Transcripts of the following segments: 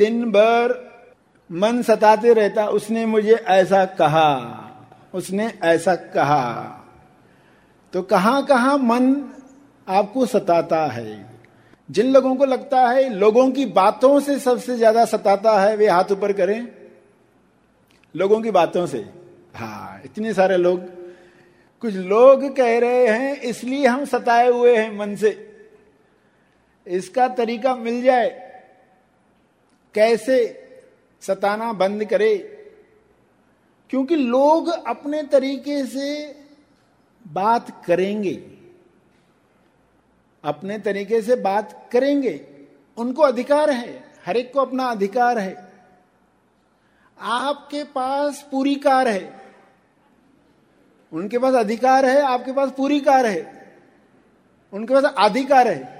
दिन भर मन सताते रहता, उसने मुझे ऐसा कहा, उसने ऐसा कहा। तो कहाँ कहाँ मन आपको सताता है? जिन लोगों को लगता है, लोगों की बातों से सबसे ज़्यादा सताता है, वे हाथ ऊपर करें। लोगों की बातों से। हाँ इतने सारे लोग। कुछ लोग कह रहे हैं, इसलिए हम सताए हुए हैं मन से। इसका तरीका मिल जाए। कैसे सताना बंद करे? क्योंकि लोग अपने तरीके से बात करेंगे। अपने तरीके से बात करेंगे। उनको अधिकार है, हर एक को अपना अधिकार है। आपके पास पूरी कार है। उनके पास अधिकार है, आपके पास पूरी कार है। उनके पास अधिकार है।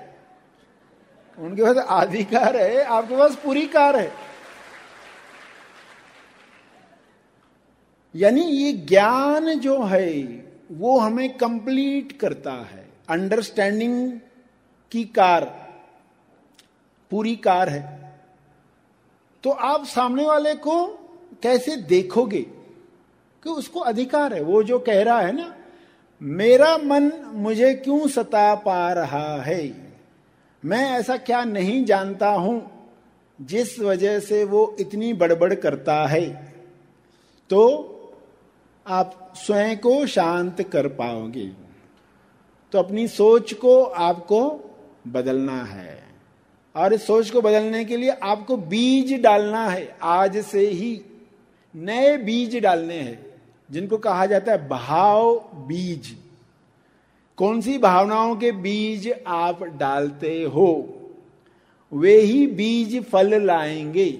उनके पास अधिकार है, आपके पास पूरी कार है। यानी ये ज्ञान जो है, वो हमें कंप्लीट करता है। अंडरस्टैंडिंग की कार, पूरी कार है। तो आप सामने वाले को कैसे देखोगे कि उसको अधिकार है? वो जो कह रहा है ना, मेरा मन मुझे क्यों सता पा रहा है? मैं ऐसा क्या नहीं जानता हूँ जिस वजह से वो इतनी बड़बड़ करता है? तो आप स्वयं को शांत कर पाओगे। तो अपनी सोच को आपको बदलना है। और इस सोच को बदलने के लिए आपको बीज डालना है। आज से ही नए बीज डालने हैं, जिनको कहा जाता है भाव बीज। कौन सी भावनाओं के बीज आप डालते हो? वे ही बीज फल लाएँगे।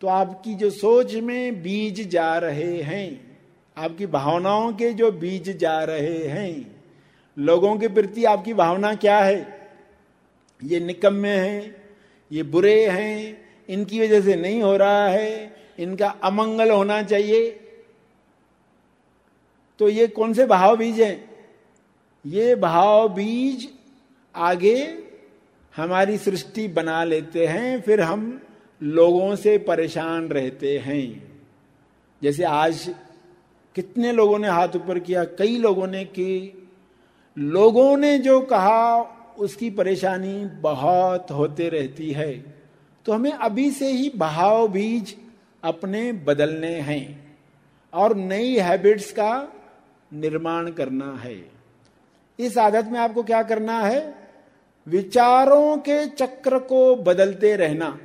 तो आपकी जो सोच में बीज जा रहे हैं, आपकी भावनाओं के जो बीज जा रहे हैं, लोगों के प्रति आपकी भावना क्या है? ये निकम्मे हैं, ये बुरे हैं, इनकी वजह से नहीं हो रहा है, इनका अमंगल होना चाहिए। तो ये कौन से भाव बीज हैं? ये भाव बीज आगे हमारी सृष्टि बना लेते हैं, फिर हम लोगों से परेशान रहते हैं। जैसे आज कितने लोगों ने हाथ ऊपर किया, कई लोगों ने की लोगों ने जो कहा, उसकी परेशानी बहुत होते रहती है। तो हमें अभी से ही भाव बीज अपने बदलने हैं और नई हैबिट्स का निर्माण करना है। इस आदत में आपको क्या करना है? विचारों के चक्र को बदलते रहना।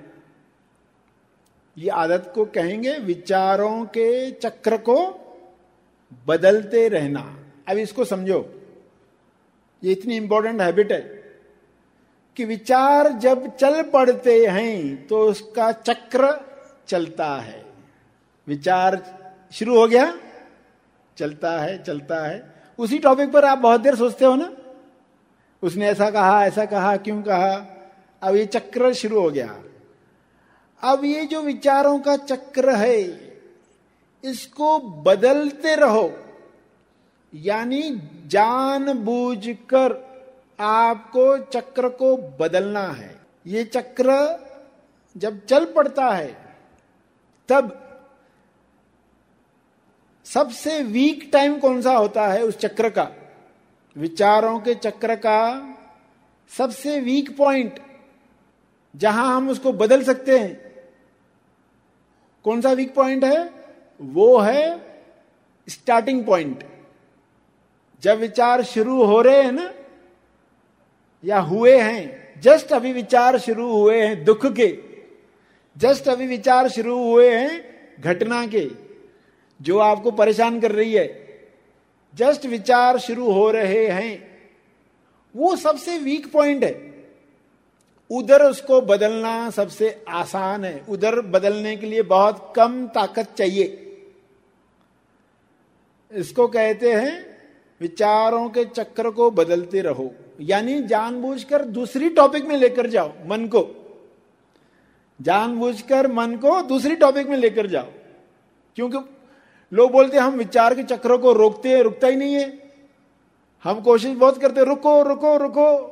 ये आदत को कहेंगे विचारों के चक्र को बदलते रहना। अब इसको समझो। ये इतनी इंपॉर्टेंट हैबिट है कि विचार जब चल पड़ते हैं तो उसका चक्र चलता है। विचार शुरू हो गया? चलता है चलता है। उसी टॉपिक पर आप बहुत देर सोचते हो ना? उसने ऐसा कहा ऐसा कहा, क्यों कहा? अब ये चक्र शुरू हो गया। अब ये जो विचारों का चक्र है, इसको बदलते रहो। यानी जानबूझकर आपको चक्र को बदलना है। ये चक्र जब चल पड़ता है, तब सबसे वीक टाइम कौन सा होता है उस चक्र का? विचारों के चक्र का सबसे वीक पॉइंट जहाँ हम उसको बदल सकते हैं। कौन सा वीक पॉइंट है? वो है स्टार्टिंग पॉइंट जब विचार शुरू हो रहे हैं ना, या हुए हैं, जस्ट अभी विचार शुरू हुए हैं दुख के, जस्ट अभी विचार शुरू हुए हैं घटना के जो आपको परेशान कर रही है, जस्ट विचार शुरू हो रहे हैं, वो सबसे वीक पॉइंट है। उधर उसको बदलना सबसे आसान है। उधर बदलने के लिए बहुत कम ताकत चाहिए। इसको कहते हैं, विचारों के चक्र को बदलते रहो। यानी जानबूझकर दूसरी टॉपिक में लेकर जाओ, मन को। जानबूझकर मन को दूसरी टॉपिक में लेकर जाओ। क्योंकि लोग बोलते हम विचार के चक्रों को रोकते हैं, रुकता ही नहीं है। हम कोशिश बहुत करते रुको रुको रुको,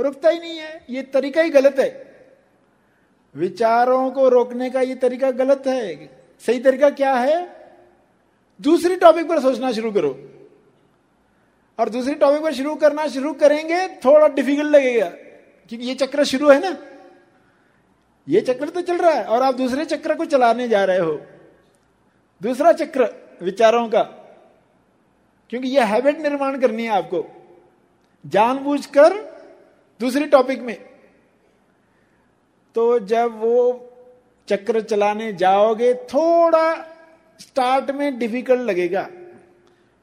रुकता ही नहीं है। ये तरीका ही गलत है। विचारों को रोकने का ये तरीका गलत है। सही तरीका क्या है? दूसरी टॉपिक पर सोचना शुरू करो। और दूसरी टॉपिक पर शुरू करना शुरू करेंगे, थोड़ा डिफ़िकल्ट लगेगा। क्योंकि ये चक्र शुरू है ना। ये चक्र तो चल रहा है, और आप दूसरे चक्र को चलाने जा रहे हो। दूसरा चक्र विचारों का, क्योंकि यह हैबिट निर्माण करनी है आपको। जानबूझकर दूसरी टॉपिक में। तो जब वो चक्र चलाने जाओगे, थोड़ा स्टार्ट में डिफ़िकल्ट लगेगा।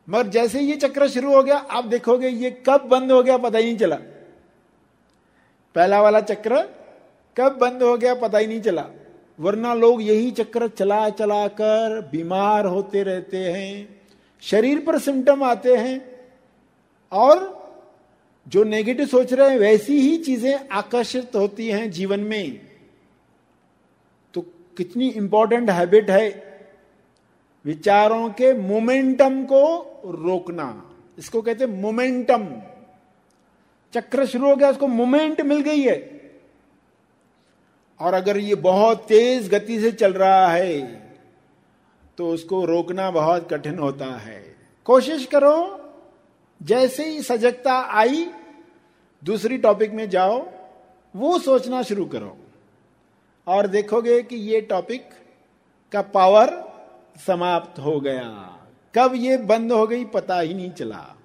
मगर जैसे ये चक्र शुरू हो गया, आप देखोगे ये कब बंद हो गया पता ही नहीं चला। पहला वाला चक्र कब बंद हो गया पता ही नहीं चला। वरना लोग यही चक्र चला चला कर बीमार होते रहते हैं, शरीर पर सिम्टम आते हैं, और जो नेगेटिव सोच रहे हैं, वैसी ही चीज़ें आकर्षित होती हैं जीवन में। तो कितनी इंपॉर्टेंट हैबिट है विचारों के मोमेंटम को रोकना। इसको कहते हैं मोमेंटम चक्र शुरू हो गया, उसको मोमेंट मिल गई है। और अगर ये बहुत तेज गति से चल रहा है तो उसको रोकना बहुत कठिन होता है। कोशिश करो, जैसे ही सजगता आई, दूसरी टॉपिक में जाओ, वो सोचना शुरू करो। और देखोगे कि ये टॉपिक का पावर समाप्त हो गया। कब ये बंद हो गई पता ही नहीं चला।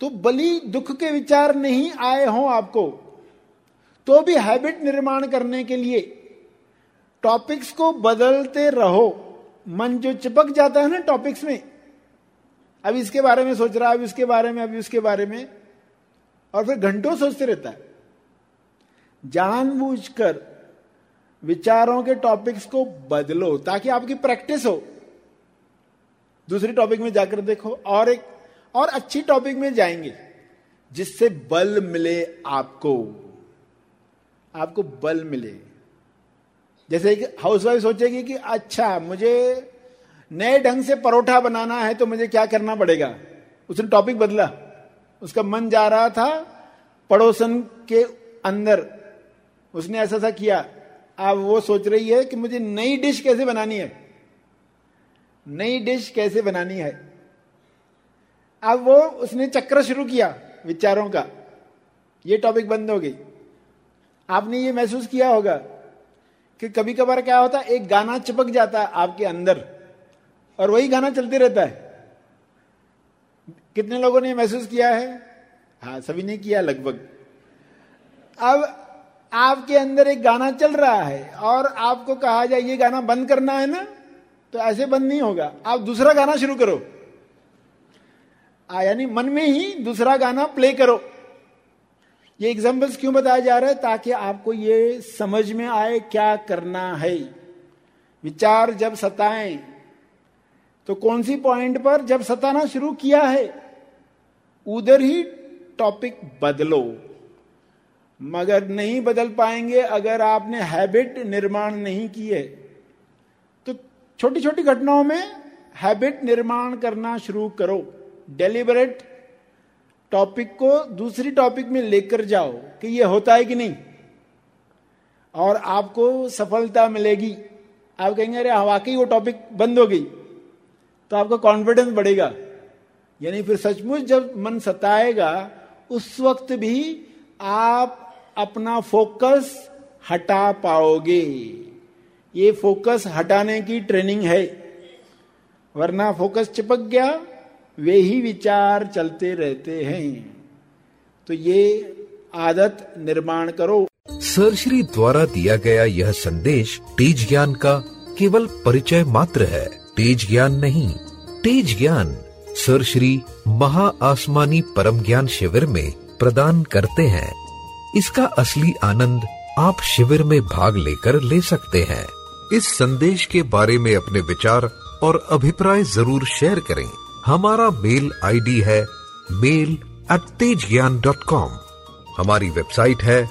तो बली दुख के विचार नहीं आए हों आपको। तो भी हैबिट निर्माण करने के लिए टॉपिक्स को बदलते रहो। मन जो चिपक जाता है ना टॉपिक्स में, अब इसके बारे में सोच रहा है, अब इसके बारे में अभी उसके बारे में, और फिर घंटों सोचते रहता है। जानबूझकर विचारों के टॉपिक्स को बदलो ताकि आपकी प्रैक्टिस हो। दूसरी टॉपिक में जाकर देखो, और एक, और अच्छी टॉपिक में जाएँगे, जिससे बल मिले आपको। आपको बल मिले। जैसे एक हाउसवाइफ सोचेगी कि अच्छा मुझे नए ढंग से परोठा बनाना है तो मुझे क्या करना पड़ेगा? उसने टॉपिक बदला। उसका मन जा रहा था पड़ोसन के अंदर। उसने ऐसा सा किया। अब वो सोच रही है कि मुझे नई डिश कैसे बनानी है? नई डिश कैसे बनानी है? अब वो, उसने चक्र शुरू किया विचारों का। ये टॉपिक बंद हो गई। आपने ये महसूस किया होगा कि कभी कभार क्या होता है, एक गाना चिपक जाता है आपके अंदर और वही गाना चलते रहता है। कितने लोगों ने महसूस किया है? हाँ सभी ने किया लगभग। अब आपके अंदर एक गाना चल रहा है और आपको कहा जाए, ये गाना बंद करना है ना तो ऐसे बंद नहीं होगा। आप दूसरा गाना शुरू करो। यानी मन में ही दूसरा गाना प्ले करो। ये एग्जाम्पल्स क्यों बताया जा रहा है? ताकि आपको ये समझ में आए क्या करना है। विचार जब सताएँ तो कौन सी पॉइंट पर जब सताना शुरू किया है? उधर ही टॉपिक बदलो। मगर नहीं बदल पाएँगे अगर आपने हैबिट निर्माण नहीं की है। तो छोटी छोटी घटनाओं में हैबिट निर्माण करना शुरू करो। डेलिबरेट टॉपिक को दूसरी टॉपिक में लेकर जाओ कि ये होता है कि नहीं। और आपको सफलता मिलेगी। आप कहेंगे, अरे वाकई वो टॉपिक बंद हो गई। तो आपका कॉन्फिडेंस बढ़ेगा। यानी फिर सचमुच जब मन सताएगा, उस वक्त भी आप अपना फोकस हटा पाओगे। ये फोकस हटाने की ट्रेनिंग है। वरना फोकस चिपक गया वे ही विचार चलते रहते हैं। तो ये आदत निर्माण करो। सर श्री द्वारा दिया गया यह संदेश तेज ज्ञान का केवल परिचय मात्र है। तेज ज्ञान नहीं। तेज ज्ञान सर श्री महा आसमानी परम ज्ञान शिविर में प्रदान करते हैं। इसका असली आनंद आप शिविर में भाग लेकर ले सकते हैं। इस संदेश के बारे में अपने विचार और अभिप्राय ज़रूर शेयर करें। हमारा मेल आईडी है mail at Tej Gyan dot com हमारी वेबसाइट है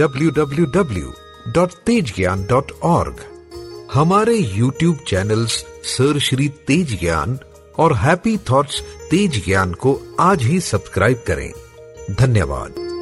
W W W dot Tej Gyan dot org हमारे YouTube channels Sirshree Tej Gyan और हैप्पी थॉट्स तेज ज्ञान को आज ही सब्सक्राइब करें। धन्यवाद।